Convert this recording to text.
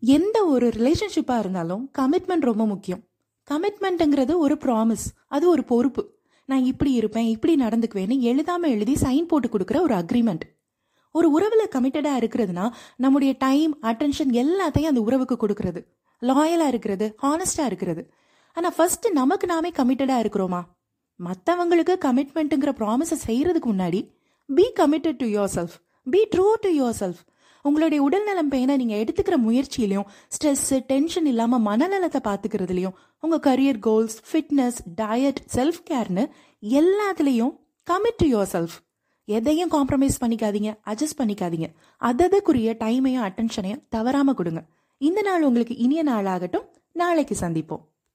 எந்த ஒரு ரிலேஷன்ஷிப்பாக இருந்தாலும் கமிட்மெண்ட் ரொம்ப முக்கியம். கமிட்மெண்ட்டுங்கிறது ஒரு ப்ராமிஸ் அது ஒரு பொறுப்பு. நான் இப்படி இருப்பேன் இப்படி நடந்துக்குவேன்னு எழுதாமல் எழுதி சைன் போட்டு கொடுக்குற ஒரு அக்ரிமெண்ட் ஒரு உறவில் கமிட்டடாக இருக்கிறதுனா நம்முடைய டைம் அட்டென்ஷன் எல்லாத்தையும் அந்த உறவுக்கு கொடுக்கறது. லாயலாக இருக்கிறது ஹானஸ்டாக இருக்கிறது. ஆனால் ஃபர்ஸ்ட் நமக்கு நாமே கமிட்டடாக இருக்கிறோமா? மற்றவங்களுக்கு கமிட்மெண்ட்டுங்கிற ப்ராமிஸை செய்கிறதுக்கு முன்னாடி be committed to yourself be true to yourself உங்களுடைய உடல்நலம் பேனை நீங்கள் எடுத்துக்கிற முயற்சியிலையும் ஸ்ட்ரெஸ்ஸு டென்ஷன் இல்லாமல் மனநலத்தை பார்த்துக்கிறதுலையும் உங்கள் career goals fitness diet self கேர்னு எல்லாத்துலேயும் கமிட் டு யோர் செல்ஃப் எதையும் காம்ப்ரமைஸ் பண்ணிக்காதீங்க அட்ஜஸ்ட் பண்ணிக்காதீங்க. அததுக்குரிய டைமையும் அட்டென்ஷனையும் தவறாமல் கொடுங்க. இந்த நாள் உங்களுக்கு இனிய நாளாகட்டும். நாளைக்கு சந்திப்போம்.